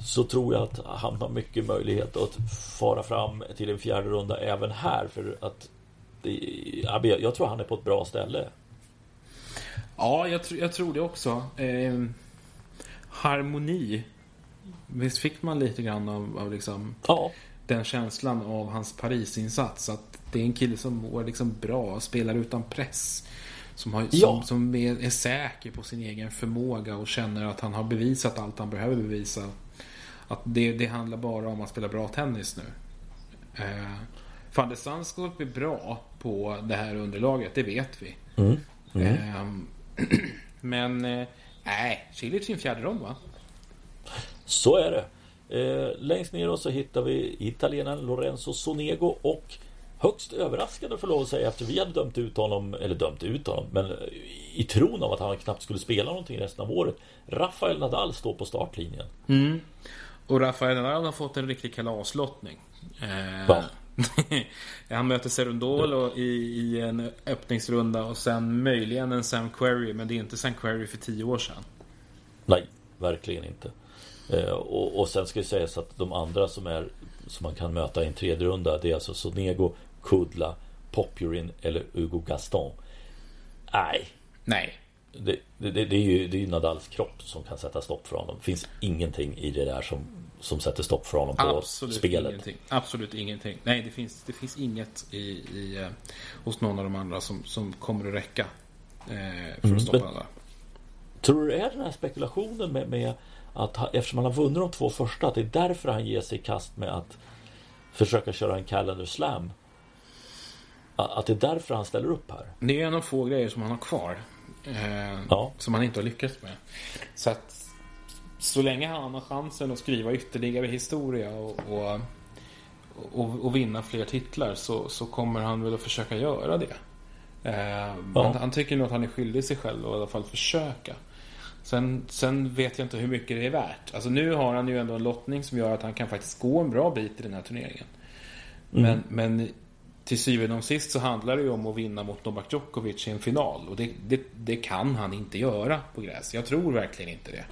så tror jag att han har mycket möjlighet att fara fram till en fjärde runda även här för att det, jag tror han är på ett bra ställe. Ja, jag, tr- jag tror det också. Eh, harmoni. Visst fick man lite grann av, av liksom Ja, den känslan av hans Parisinsats. Att det är en kille som mår liksom bra, spelar utan press. Som, har, Ja. som, som är, är säker på sin egen förmåga och känner att han har bevisat allt han behöver bevisa. Att det, det handlar bara om att spela bra tennis nu. Eh, Van de Sandskog är bra på det här underlaget, det vet vi. Mm. Ehm, men eh, nej, Cilic i en fjärde rond va? Så är det. Eh, längst ner så hittar vi italienaren Lorenzo Sonego och högst överraskande för lov att säga efter vi hade dömt ut honom, eller dömt ut honom, men i tron av att han knappt skulle spela någonting resten av året. Rafael Nadal står på startlinjen. Och Rafael Nadal har fått en riktig kalaslottning. Eh, han möter Serundolo i, i en öppningsrunda och sen möjligen en Sam Querrey, men det är inte Sam Querrey för tio år sedan. Nej, verkligen inte. Eh, och, och sen ska det sägas att de andra som är som man kan möta i en tredje runda det är alltså Sonego, Kudla, Popurin eller Hugo Gaston. Nej, Nej. det, det, det, är ju det är Nadals kropp som kan sätta stopp för honom. Det finns ingenting i det där som, som sätter stopp för honom på Absolut spelet. ingenting. Absolut ingenting. Nej, det finns, det finns inget i, i, eh, hos någon av de andra som, som kommer att räcka eh, för att stoppa men- Nadal. Tror du det är den här spekulationen med, med att ha- eftersom han har vunnit de två första att det är därför han ger sig i kast med att försöka köra en calendar slam? Att det är därför han ställer upp här? Det är en av få grejer som han har kvar. Eh, Ja. Som han inte har lyckats med. Så att så länge han har chansen att skriva ytterligare historia och, och, och, och vinna fler titlar så, så kommer han väl att försöka göra det. Eh, han, han tycker nog att han är skyldig sig själv att i alla fall försöka. Sen, sen vet jag inte hur mycket det är värt. Alltså nu har han ju ändå en lottning som gör att han kan faktiskt gå en bra bit i den här turneringen. Men, men till syvende och sist så handlar det ju om att vinna mot Novak Djokovic i en final. Och det, det, det kan han inte göra på gräs. Jag tror verkligen inte det.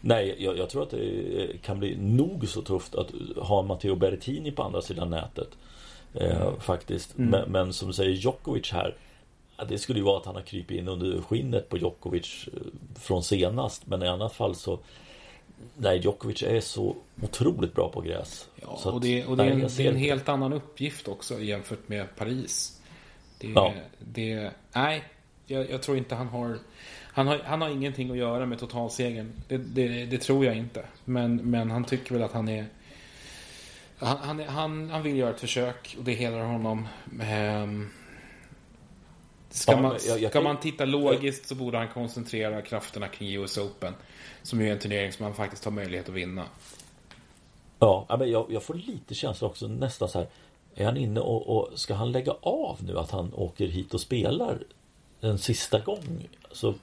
Nej, jag, jag tror att det kan bli nog så tufft att ha Matteo Berrettini på andra sidan nätet. Eh, faktiskt. Men, men som säger Djokovic här. Det skulle ju vara att han har krypit in under skinnet på Djokovic eh, från senast. Men i annat fall så Nej, Djokovic är så otroligt bra på gräs. Ja, och det, och det, är en, det är en helt annan uppgift också jämfört med Paris. Det, Ja. det, nej, jag, jag tror inte han har, han har... Han har ingenting att göra med totalsegern. Det, det, det tror jag inte. Men, men han tycker väl att han är... Han, han, han, han vill göra ett försök och det hedrar honom. Ehm, Ska, man, ska kan- man titta logiskt så borde han koncentrera krafterna kring US Open. Som ju är en turnering som han faktiskt har möjlighet att vinna. Ja, men jag, jag får lite känsla också nästan så här. Är han inne och, och ska han lägga av nu att han åker hit och spelar en sista gång? Så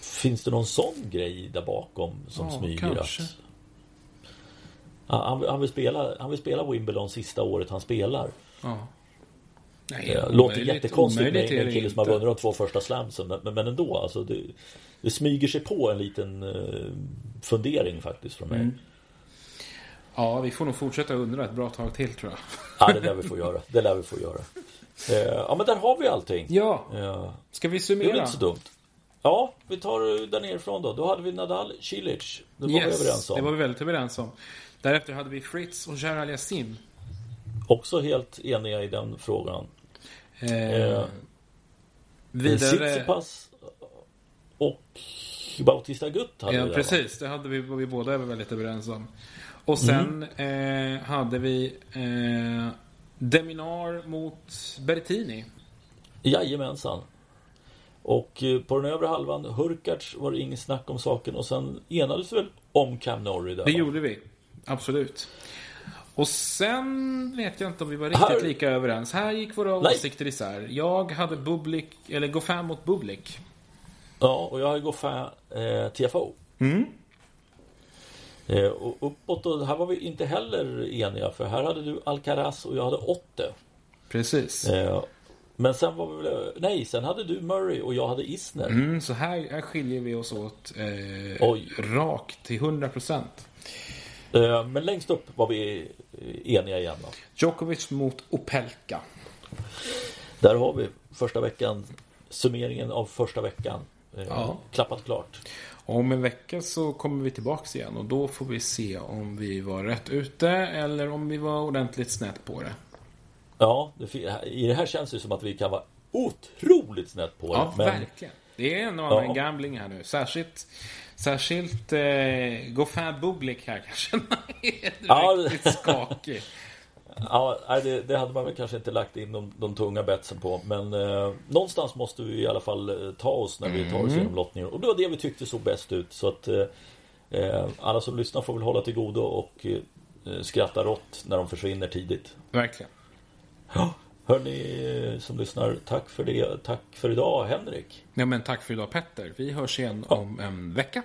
finns det någon sån grej där bakom som Ja, smyger? kanske. Att, han, vill- han, vill spela, han vill spela Wimbledon sista året han spelar. Ja. Nej, Det låter omöjligt- jättekonstigt med med en kille som har vunnit de två första slamsen. Men, men ändå, alltså det, det smyger sig på en liten eh, fundering faktiskt från mig. Mm. Ja, vi får nog fortsätta undra ett bra tag till tror jag. Ja, det lär vi få göra. Det lär vi få göra. Eh, ja, men där har vi allting. Ja, Eh, ska vi det är summera? inte så dumt. Ja, vi tar eh, där nerifrån då. Då hade vi Nadal, Cilic. Det var vi överens Yes, om. det var vi väldigt överens om. Därefter hade vi Fritz och Gerald Yassin. Också helt eniga i den frågan. Eh, Eh, vidare... Tsitsipas och Bautista Gutt hade Ja, vi där, va? precis. Det hade vi, var vi båda väldigt överens om. Och sen Mm. eh, hade vi eh, Deminar mot Bertini. Jajamensan. Och eh, på den övre halvan, Hurkacz var det inget snack om saken och sen enades vi väl om Cam Norrie där. Det va? gjorde vi. Absolut. Och sen vet jag inte om vi var riktigt Här- lika överens. Här gick våra Nej. åsikter isär. Jag hade Bublik, eller Goffin mot Bublik. Ja, och jag har Goffin eh, TFO. Mm. Eh, och uppåt, och här var vi inte heller eniga för här hade du Alcaraz och jag hade Otte. Precis. Eh, men sen var vi väl, nej, sen hade du Murray och jag hade Isner. Mm, så här, här skiljer vi oss åt eh, rakt till 100%. Eh, men längst upp var vi eh, eniga igen. Då. Djokovic mot Opelka. Där har vi första veckan, summeringen av första veckan. Eh, Ja. Klappat klart. Om en vecka så kommer vi tillbaks igen och då får vi se om vi var rätt ute eller om vi var ordentligt snett på det. Ja, i det här känns det som att vi kan vara otroligt snett på det. Ja, men verkligen. Det är en och annan Ja. gambling här nu. Särskilt, särskilt eh, Goffin Bublik här kanske. är Ja. riktigt skakig. Ja, det, det hade man väl kanske inte lagt in de, de tunga betsen på. Men eh, någonstans måste vi i alla fall eh, ta oss när vi tar oss igenom lottningen. Och det var det vi tyckte såg bäst ut. Så att eh, eh, alla som lyssnar får väl hålla till godo och eh, skratta rått när de försvinner tidigt. Verkligen. Hörni eh, som lyssnar, tack för det. Tack för idag Henrik. Ja, men tack för idag Petter. Vi hörs igen om en vecka.